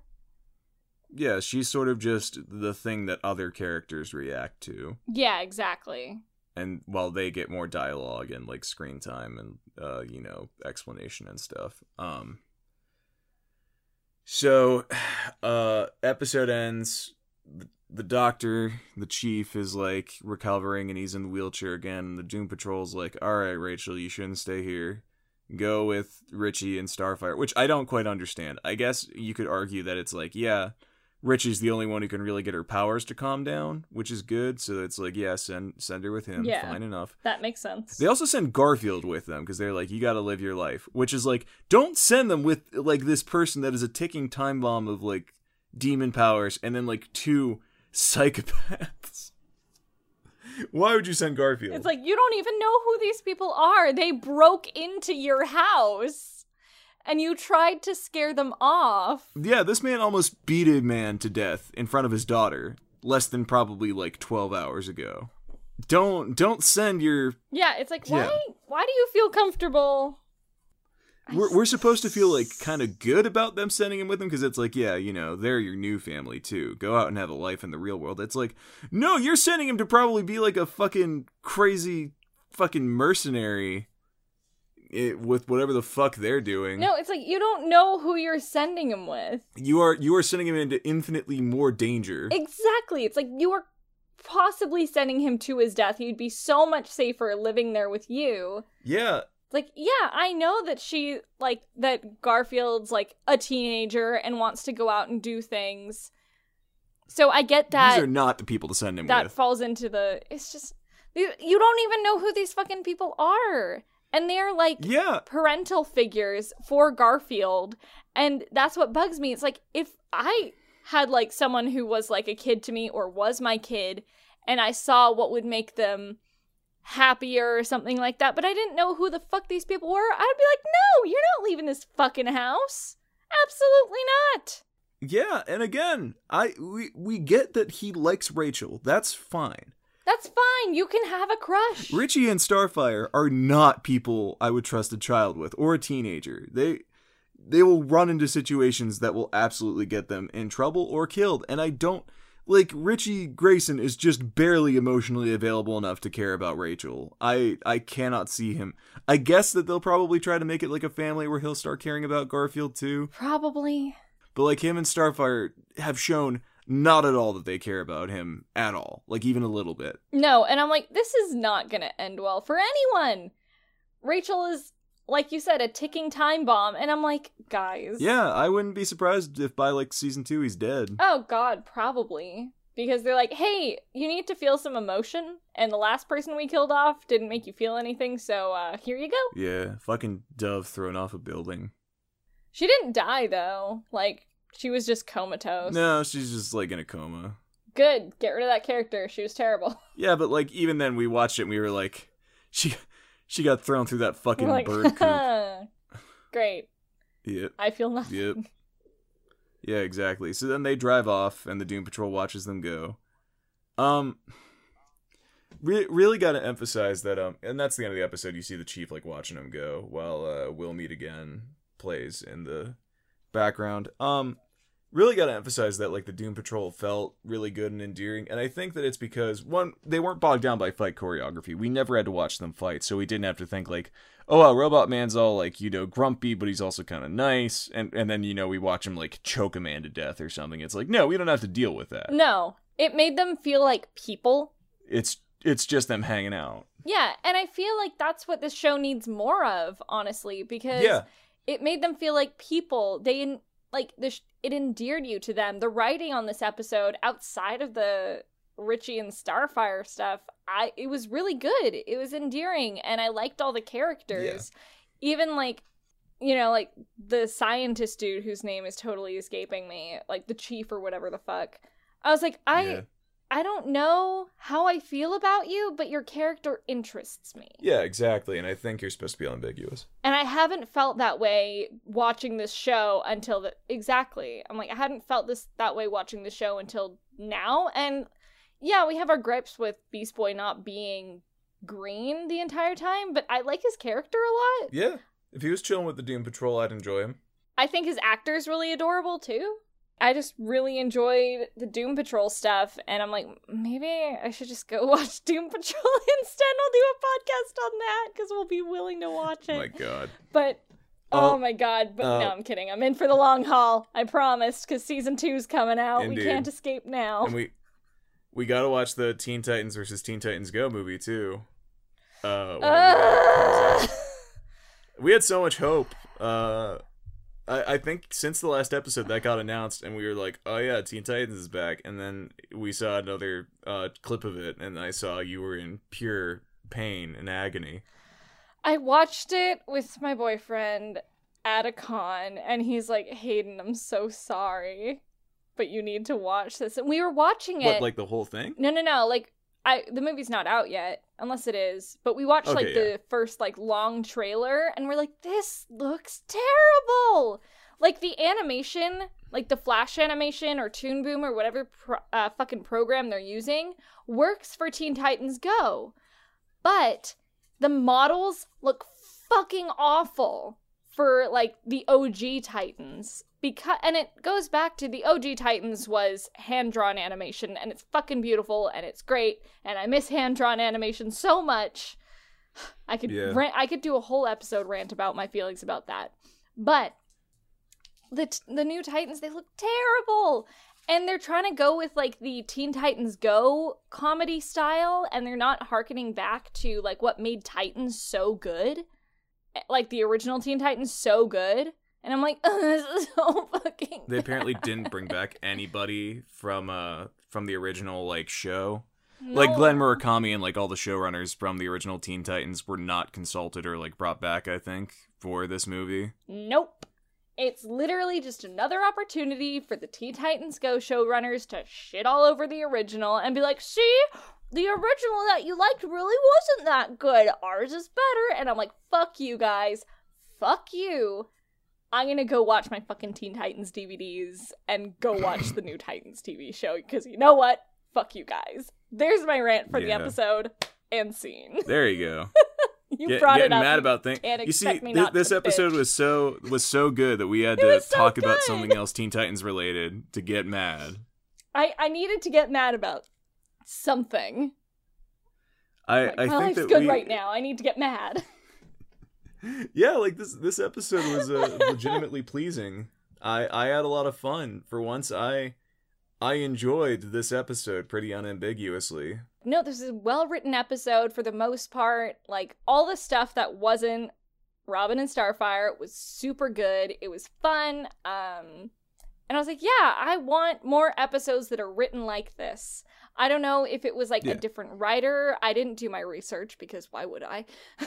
yeah. She's sort of just the thing that other characters react to. Yeah, exactly. and while they get more dialogue and like screen time and uh you know explanation and stuff um so uh episode ends. The, doctor the chief is like recovering and he's in the wheelchair again. And the doom patrol's like all right rachel you shouldn't stay here. Go with richie and starfire which i don't quite understand. I guess you could argue that it's like yeah Richie's the only one who can really get her powers to calm down, which is good. So it's like, yeah, send send her with him. Yeah. Fine enough. That makes sense. They also send Garfield with them because they're like, you got to live your life, which is like, don't send them with like this person that is a ticking time bomb of like demon powers and then like two psychopaths. Why would you send Garfield? It's like you don't even know who these people are. They broke into your house and you tried to scare them off. yeah, this man almost beat a man to death in front of his daughter. less than probably like 12 hours ago. Don't don't send your Yeah, it's like Yeah. why why do you feel comfortable? We're, we're supposed to feel like kind of good about them sending him with them because it's like yeah you know they're your new family too go out and have a life in the real world it's like no you're sending him to probably be like a fucking crazy fucking mercenary i with whatever the fuck they're doing No, it's like you don't know who you're sending him with. you are you are sending him into infinitely more danger Exactly. It's like you are possibly sending him to his death. He'd be so much safer living there with you. yeah Like, yeah, I know that she like that Garfield's like a teenager and wants to go out and do things. So I get that these are not the people to send him with that with falls into the it's just you you don't even know who these fucking people are. And they're like yeah parental figures for Garfield. And that's what bugs me. It's like if I had like someone who was like a kid to me or was my kid and I saw what would make them happier or something like that, but I didn't know who the fuck these people were, I'd be like, "No, you're not leaving this fucking house." Absolutely not. yeah and again i we, we get that he likes rachel that's fine That's fine. You can have a crush. Richie and Starfire are not people I would trust a child with or a teenager. They they will run into situations that will absolutely get them in trouble or killed. And I don't like Richie Grayson is just barely emotionally available enough to care about Rachel. I I cannot see him. I guess that they'll probably try to make it like a family where he'll start caring about Garfield too. Probably. But like him and Starfire have shown not at all that they care about him at all. Like even a little bit. No, and I'm like, this is not gonna end well for anyone. Rachel is, like you said, a ticking time bomb, and I'm like, guys. Yeah, I wouldn't be surprised if by like season two he's dead. Oh God, probably because they're like, hey, you need to feel some emotion, and the last person we killed off didn't make you feel anything, so uh, here you go. Yeah, fucking dove thrown off a building. She didn't die though. Like she was just comatose. No, she's just like in a coma. Good. Get rid of that character. She was terrible. Yeah, but like even then we watched it and we were like, she she got thrown through that fucking like, bird coop. great. Yep, I feel nothing. yep. Yeah, exactly. So then they drive off and the Doom Patrol watches them go. Um re- really got to emphasize that um and that's the end of the episode you see the chief like watching them go while uh We'll Meet Again plays in the background. Um really got to emphasize that like the Doom Patrol felt really good and endearing and I think that it's because one they weren't bogged down by fight choreography. We never had to watch them fight, so we didn't have to think like oh wow, Robot Man's all like, you know, grumpy, but he's also kind of nice. And and then, you know, we watch him like choke a man to death or something. It's like, no, we don't have to deal with that. No, it made them feel like people. It's it's just them hanging out. Yeah, and I feel like that's what this show needs more of, honestly, because Yeah. It made them feel like people. They en- like this. It endeared you to them. The writing on this episode, outside of the Richie and Starfire stuff, I it was really good. It was endearing, and I liked all the characters. Even like, you know, like the scientist dude whose name is totally escaping me, like the chief or whatever the fuck. I was like, I. yeah. I don't know how I feel about you, but your character interests me. Yeah, exactly. And I think you're supposed to be ambiguous. And I haven't felt that way watching this show until the exactly. I'm like I hadn't felt this that way watching the show until now. And yeah, we have our gripes with Beast Boy not being green the entire time, but I like his character a lot. Yeah. If he was chilling with the Doom Patrol, I'd enjoy him. I think his actor's really adorable too. I just really enjoyed the Doom Patrol stuff, and I'm like, maybe I should just go watch Doom Patrol instead. We'll do a podcast on that because we'll be willing to watch it. My God. But oh, Oh, my god! But uh, no, I'm kidding. I'm in for the long haul. I promised because season two's coming out. Indeed. We can't escape now. And we we gotta watch the Teen Titans versus Teen Titans Go movie too. Uh, whenever that comes out. we had so much hope. Uh, I, I think since the last episode that got announced, and we were like, "Oh yeah, Teen Titans is back," and then we saw another uh, clip of it, and I saw you were in pure pain and agony. I watched it with my boyfriend at a con, and he's like, "Hayden, I'm so sorry, but you need to watch this." And we were watching it. What, like the whole thing? No, no, no. Like I the movie's not out yet, unless it is. But we watched like Okay, the first like long trailer and we're like this looks terrible. Like the animation like the Flash animation or Toon Boom or whatever pro- uh, fucking program they're using works for Teen Titans Go. But the models look fucking awful for like the OG Titans because and it goes back to the OG Titans was hand drawn animation and it's fucking beautiful and it's great and I miss hand drawn animation so much. I could Yeah. rant, I could do a whole episode rant about my feelings about that. But the t- the new Titans they look terrible. And they're trying to go with like the Teen Titans Go comedy style and they're not harkening back to like what made Titans so good. Like the original Teen Titans so good. And I'm like, this is so fucking They apparently didn't bring back anybody from uh from the original like show. Like No. Glen Murakami and like all the showrunners from the original Teen Titans were not consulted or like brought back, I think, for this movie. Nope. It's literally just another opportunity for the Teen Titans Go showrunners to shit all over the original and be like, see, the original that you liked really wasn't that good. Ours is better. And I'm like, fuck you guys. Fuck you. I'm gonna go watch my fucking Teen Titans DVDs and go watch the new Titans TV show because you know what? Fuck you guys. There's my rant for the episode and scene. There you go. You Get, brought getting it up. mad about things. You see, expect me thi- not this episode bitch. was so was so good that we had to so talk about something else Teen Titans related to get mad. I I needed to get mad about something. I Like, I my think life's good we, right now. I need to get mad. yeah, like this this episode was uh, legitimately pleasing. I I had a lot of fun for once. I I enjoyed this episode pretty unambiguously. No, this is a well written episode for the most part. Like all the stuff that wasn't Robin and Starfire was super good. It was fun. Um and I was like, yeah, I want more episodes that are written like this. I don't know if it was like Yeah. a different writer. I didn't do my research because why would I?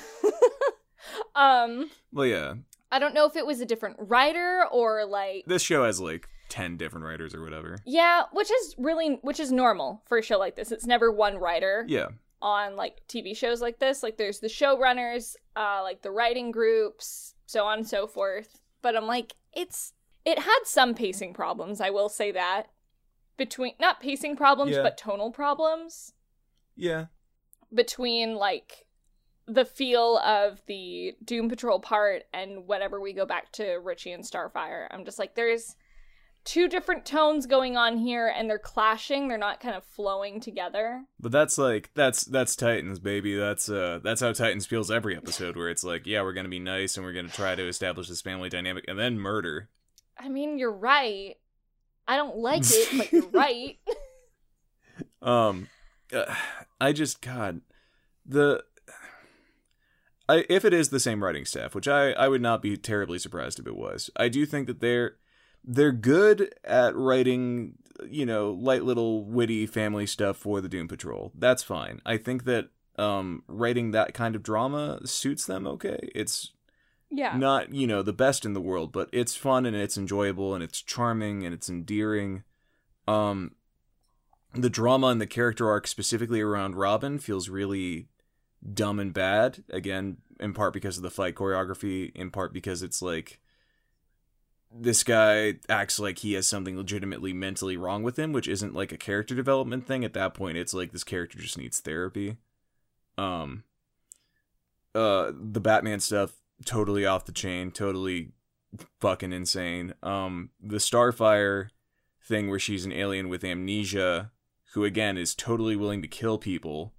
um Well, yeah, I don't know if it was a different writer or like this show has like ten different writers or whatever. Yeah, which is really which is normal for a show like this. It's never one writer Yeah, on like TV shows like this. Like there's the showrunners, uh like the writing groups, so on and so forth. But I'm like it's it had some pacing problems, I will say that. Between not pacing problems, Yeah. but tonal problems yeah, between like the feel of the Doom Patrol part and whenever we go back to Richie and Starfire. I'm just like, there's two different tones going on here and they're clashing. They're not kind of flowing together. but that's like that's that's Titans, baby. That's uh that's how Titans feels every episode, where it's like, yeah, we're gonna be nice and we're gonna try to establish this family dynamic, and then murder. I mean, you're right. I don't like it, but you're right. Um, uh, I just God, the I if it is the same writing staff, which I I would not be terribly surprised if it was. I do think that they're they're good at writing, you know, light little witty family stuff for the Doom Patrol. That's fine. I think that um writing that kind of drama suits them okay. It's yeah. not you know the best in the world but it's fun and it's enjoyable and it's charming and it's endearing. Um the drama and the character arc specifically around robin feels really dumb and bad again in part because of the fight choreography in part because it's like this guy acts like he has something legitimately mentally wrong with him which isn't like a character development thing. At that point it's like this character just needs therapy. Um uh the batman stuff totally off the chain, totally fucking insane. Um, the Starfire thing where she's an alien with amnesia, who again is totally willing to kill people.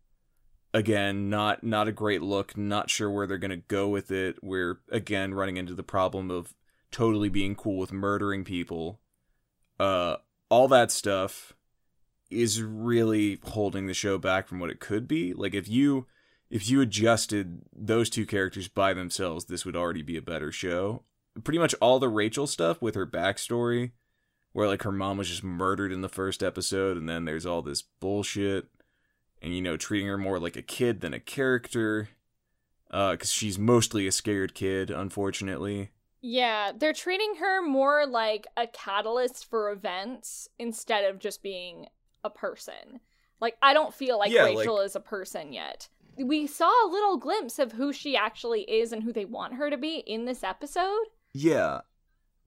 Again, not not a great look. Not sure where they're gonna go with it. We're again running into the problem of totally being cool with murdering people. Uh, all that stuff is really holding the show back from what it could be. Like if you if you adjusted those two characters by themselves, this would already be a better show. Pretty much all the Rachel stuff with her backstory, where like her mom was just murdered in the first episode, and then there's all this bullshit, and you know, treating her more like a kid than a character, uh, because she's mostly a scared kid, unfortunately. Yeah, they're treating her more like a catalyst for events instead of just being a person. Like I don't feel like Yeah, like- Rachel is a person yet. We saw a little glimpse of who she actually is and who they want her to be in this episode. Yeah,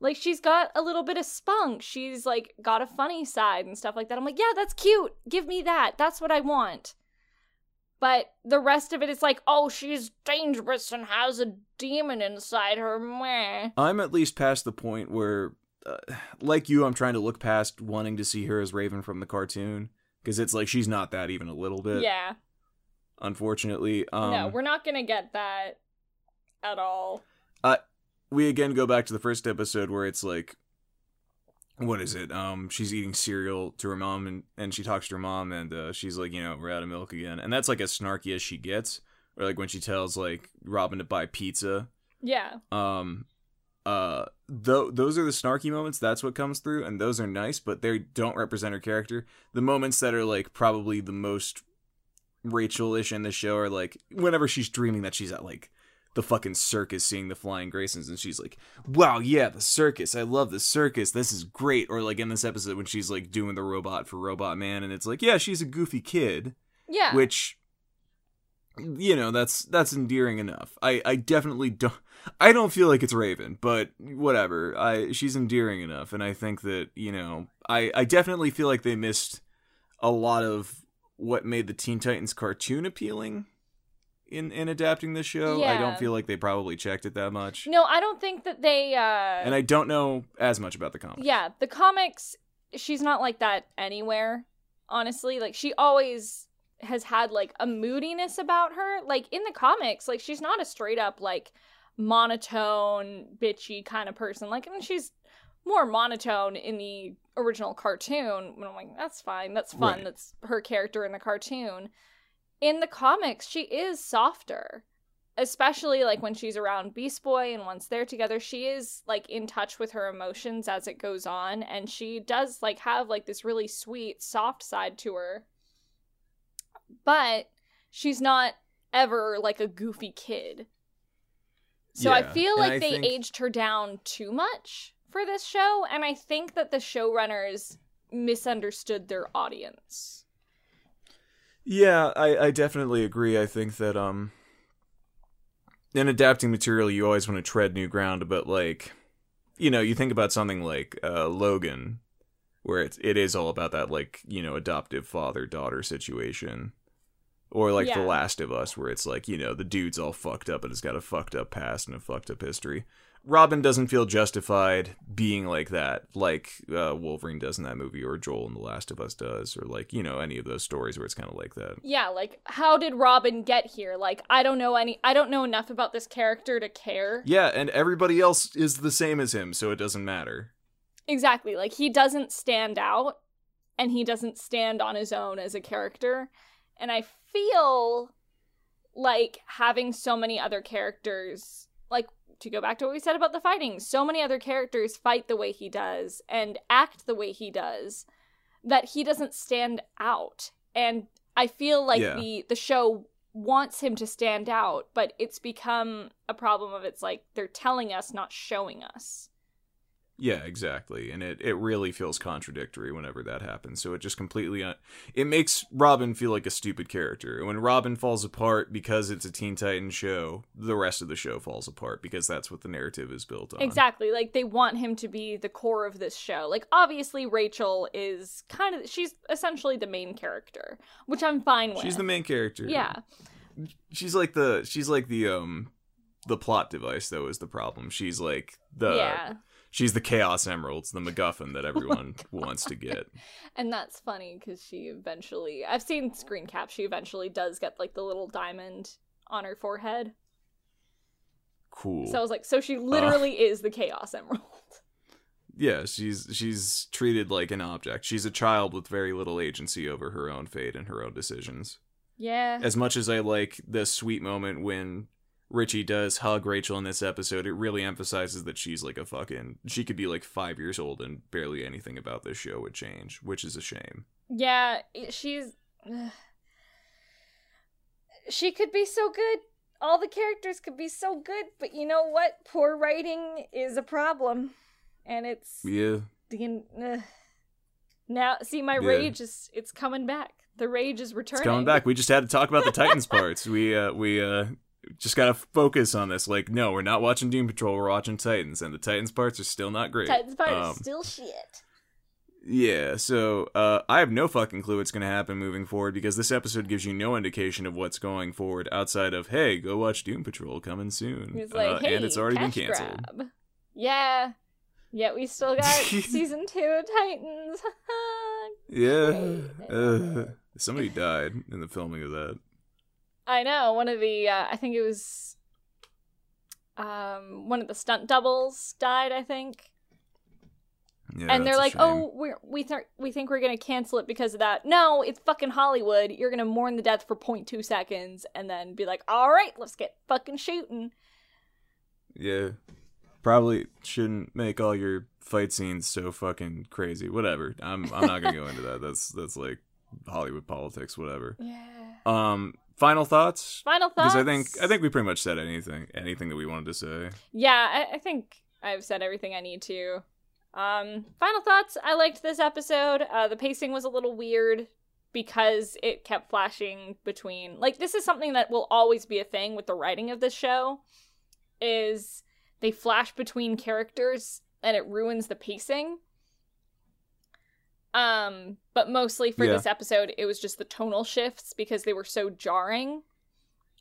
Like she's got a little bit of spunk. She's like got a funny side and stuff like that. I'm like, yeah, that's cute. Give me that. That's what I want. But the rest of it is like, oh, she's dangerous and has a demon inside her. Meh. I'm at least past the point where, uh, like you, I'm trying to look past wanting to see her as Raven from the cartoon because it's like she's not that even a little bit. Yeah. Unfortunately, um, no, we're not gonna get that at all. Uh, we again go back to the first episode where it's like what is it? Um she's eating cereal to her mom and and she talks to her mom and uh, she's like you know we're out of milk again. And that's like as snarky as she gets. Or like when she tells like robin to buy pizza. Yeah. um uh th- those are the snarky moments. That's what comes through and those are nice but they don't represent her character. The moments that are like probably the most rachel-ish in the show are like whenever she's dreaming that she's at like the fucking circus seeing the flying graysons and she's like wow yeah the circus. I love the circus. This is great. Or like in this episode when she's like doing the robot for robot man and it's like yeah she's a goofy kid. Yeah. which you know that's that's endearing enough. I i definitely don't i don't feel like it's raven but whatever. I she's endearing enough and i think that you know i i definitely feel like they missed a lot of what made the teen titans cartoon appealing in in adapting the show i don't feel like they probably checked it that much no, I don't think that they uh and i don't know as much about the comics. Yeah, the comics, she's not like that anywhere, honestly. Like, she always has had, like, a moodiness about her. Like, in the comics, like, she's not a straight up, like, monotone, bitchy kind of person. Like, and she's more monotone in the original cartoon. And I'm like, that's fine. That's fun. Right. That's her character in the cartoon. In the comics, she is softer especially like when she's around Beast Boy and once they're together, she is like in touch with her emotions as it goes on, and she does like have like this really sweet, soft side to her. But she's not ever like a goofy kid. So I feel like I they think- aged her down too much for this show, and I think that the showrunners misunderstood their audience. Yeah, I, I definitely agree. I think that um in adapting material you always want to tread new ground, but like you know, you think about something like uh Logan where it's it is all about that like, you know, adoptive father daughter situation. Or like The Last of Us where it's like, you know, the dude's all fucked up and has got a fucked up past and a fucked up history. Robin doesn't feel justified being like that, like uh, Wolverine does in that movie, or Joel in The Last of Us does, or like you know any of those stories where it's kind of like that. Yeah, like how did Robin get here? Like I don't know any I don't know enough about this character to care. Yeah, and everybody else is the same as him, so it doesn't matter. Exactly. Like he doesn't stand out and he doesn't stand on his own as a character. And I feel like having so many other characters to go back to what we said about the fighting, so many other characters fight the way he does and act the way he does that he doesn't stand out. And I feel like Yeah. the the show wants him to stand out, but it's become a problem of it's like they're telling us not showing us. Yeah, exactly. And it, it really feels contradictory whenever that happens. So it just completely un- it makes Robin feel like a stupid character. And when Robin falls apart because it's a Teen Titans show, the rest of the show falls apart because that's what the narrative is built on. Exactly. Like they want him to be the core of this show. Like obviously Rachel is kind of she's essentially the main character, which I'm fine with. She's the main character. Yeah. She's like the she's like the um the plot device though is the problem. She's like the yeah. She's the chaos emeralds, the MacGuffin that oh everyone wants to get. And that's funny cuz she eventually I've seen screen cap she eventually does get like the little diamond on her forehead. Cool. So I was like so she literally is the chaos emerald. yeah, she's she's treated like an object. She's a child with very little agency over her own fate and her own decisions. Yeah. As much as I like the sweet moment when Richie does hug Rachel in this episode, it really emphasizes that she's like a fucking she could be like 5 years old and barely anything about this show would change, which is a shame. Yeah, she's she could be so good. All the characters could be so good, but you know what? Poor writing is a problem, and it's Yeah. ugh. now. See, my Yeah. rage is it's coming back. The rage is returning. It's coming back. We just had to talk about the Titans parts. We uh we uh just gotta focus on this. Like, no, we're not watching Doom Patrol. We're watching Titans, and the Titans parts are still not great. Titans parts Um, still shit. Yeah, so uh, I have no fucking clue what's going to happen moving forward because this episode gives you no indication of what's going forward outside of hey, go watch Doom Patrol coming soon, He's like, Uh, hey, and it's already been canceled. grab. Yeah. Yet we still got season two of Titans. Yeah, uh, somebody died in the filming of that. I know one of the uh, I think it was um one of the stunt doubles died. I think, Yeah, and they're like, "Oh, we we th- we think we're gonna cancel it because of that." No, it's fucking Hollywood. You're gonna mourn the death for 0.2 seconds and then be like, "All right, let's get fucking shooting." yeah, probably shouldn't make all your fight scenes so fucking crazy. Whatever. I'm I'm not gonna go into that. That's that's like Hollywood politics. Whatever. Yeah. Um, final thoughts. Final thoughts. Because I think I think we pretty much said anything anything that we wanted to say. Yeah, I, I think I've said everything I need to. Um, final thoughts. I liked this episode. Uh, the pacing was a little weird because it kept flashing between. Like, this is something that will always be a thing with the writing of this show. Is they flash between characters and it ruins the pacing. Um, but mostly for Yeah. this episode, it was just the tonal shifts because they were so jarring.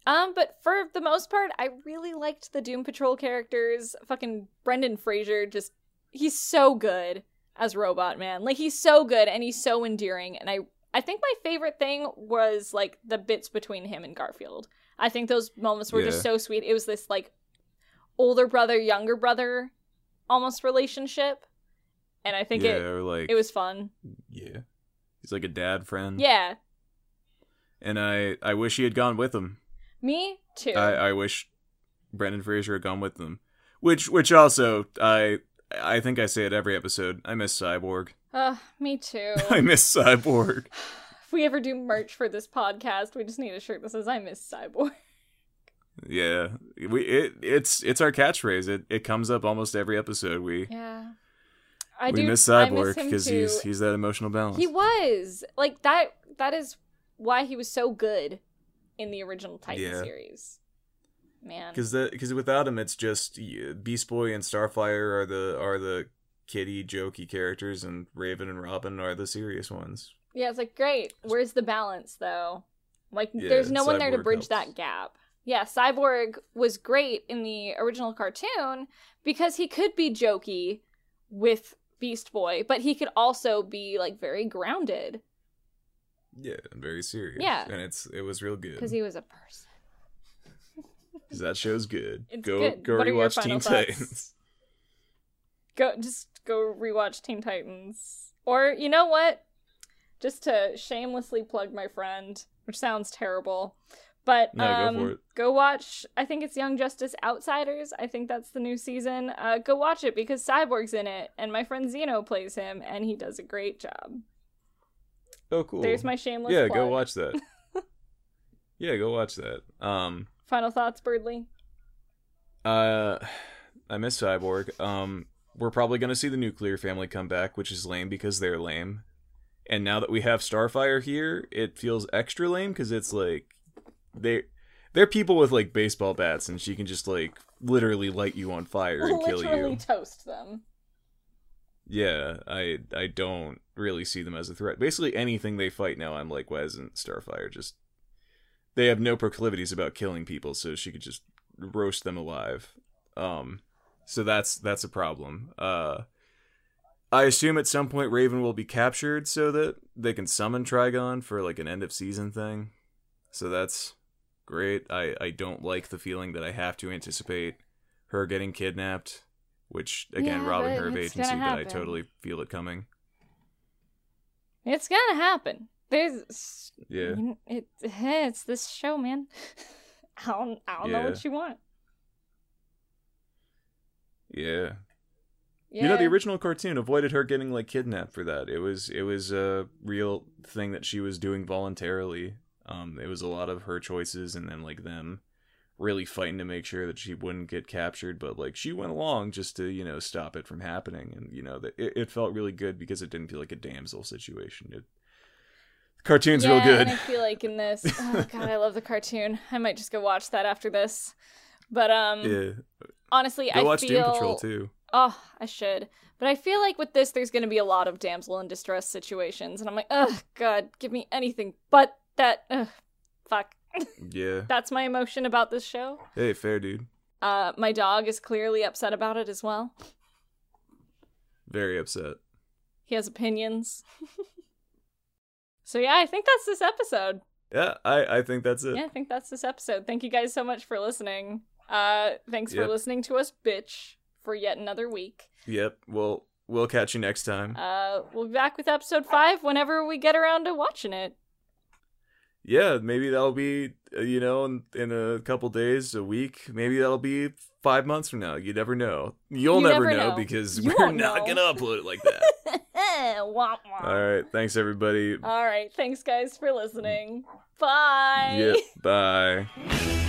Um, but for the most part, I really liked the Doom Patrol characters. Fucking Brendan Fraser, just he's so good as Robot Man. Like he's so good and he's so endearing. And I, I think my favorite thing was like the bits between him and Garfield. I think those moments were just so sweet. It was this like older brother, younger brother, almost relationship, and I think yeah, it like it was fun. yeah, he's like a dad friend. Yeah, and I I wish he had gone with him. me too. I I wish Brendan Fraser had gone with them. Which which also I I think I say it every episode. I miss Cyborg. uh, me too. I miss Cyborg. if we ever do merch for this podcast, we just need a shirt that says "I miss Cyborg." Yeah, we it it's it's our catchphrase. It it comes up almost every episode. We Yeah, I we do. miss Cyborg because he's he's that emotional balance. He was like that. That is why he was so good in the original Titan Yeah. series. Man, Because because without him, it's just Beast Boy and Starfire are the are the kitty jokey characters, and Raven and Robin are the serious ones. yeah, it's like great. Where's the balance though? Like, Yeah, there's no one there to bridge helps. that gap. Yeah, Cyborg was great in the original cartoon because he could be jokey with Beast Boy, but he could also be like very grounded Yeah, and very serious. Yeah. and it's it was real good. because he was a person. Because that show's good. It's go good. go What rewatch Teen thoughts? Titans. go just go rewatch Teen Titans. Or you know what? Just to shamelessly plug my friend, which sounds terrible. But No, go um, it. go watch I think it's Young Justice Outsiders. I think that's the new season. Uh, go watch it because Cyborg's in it and my friend Zeno plays him and he does a great job. Oh, cool. There's my shameless yeah. plug. Go watch that. yeah, go watch that. Um, Final thoughts, Birdly? uh, I miss Cyborg. Um, we're probably gonna see the Nuclear Family come back, which is lame because they're lame. And now that we have Starfire here, it feels extra lame because it's like they they're people with like baseball bats, and she can just like literally light you on fire and kill Literally you. toast them. Yeah, I I don't really see them as a threat. Basically, anything they fight now, I'm like, why isn't Starfire just? They have no proclivities about killing people, so she could just roast them alive. Um, so that's that's a problem. Uh, I assume at some point Raven will be captured so that they can summon Trigon for like an end of season thing. So that's great. I I don't like the feeling that I have to anticipate her getting kidnapped, which again Yeah, her of agency, but I totally feel it coming. It's gonna happen. There's Yeah. It, it's this show, man. I don't, I don't know what you want. Yeah. Yeah. You know, the original cartoon avoided her getting like kidnapped for that. It was it was a real thing that she was doing voluntarily. Um, it was a lot of her choices, and then like them really fighting to make sure that she wouldn't get captured. But like she went along just to you know stop it from happening, and you know that it, it felt really good because it didn't feel like a damsel situation. It Cartoon's yeah, real good. I feel like in this, oh god, I love the cartoon. I might just go watch that after this. But um, Yeah. honestly, Go I watch feel Doom Patrol too. Oh, I should. But I feel like with this, there's going to be a lot of damsel in distress situations, and I'm like, oh God, give me anything but that. Ugh, fuck. Yeah. That's my emotion about this show. Hey, fair dude. Uh, my dog is clearly upset about it as well. Very upset. He has opinions. so yeah, I think that's this episode. Yeah, I I think that's it. Yeah, I think that's this episode. Thank you guys so much for listening. Uh, thanks for listening to us, bitch, for yet another week. Yep. Well, we'll catch you next time. Uh, we'll be back with episode five whenever we get around to watching it. Yeah, maybe that'll be uh, you know in, in a couple days, a week. Maybe that'll be five months from now. You never know. You'll You never, never know, know. because You we're not know. gonna upload it like that. womp womp. All right. Thanks everybody. All right. Thanks, guys, for listening. Bye. Yep. Bye.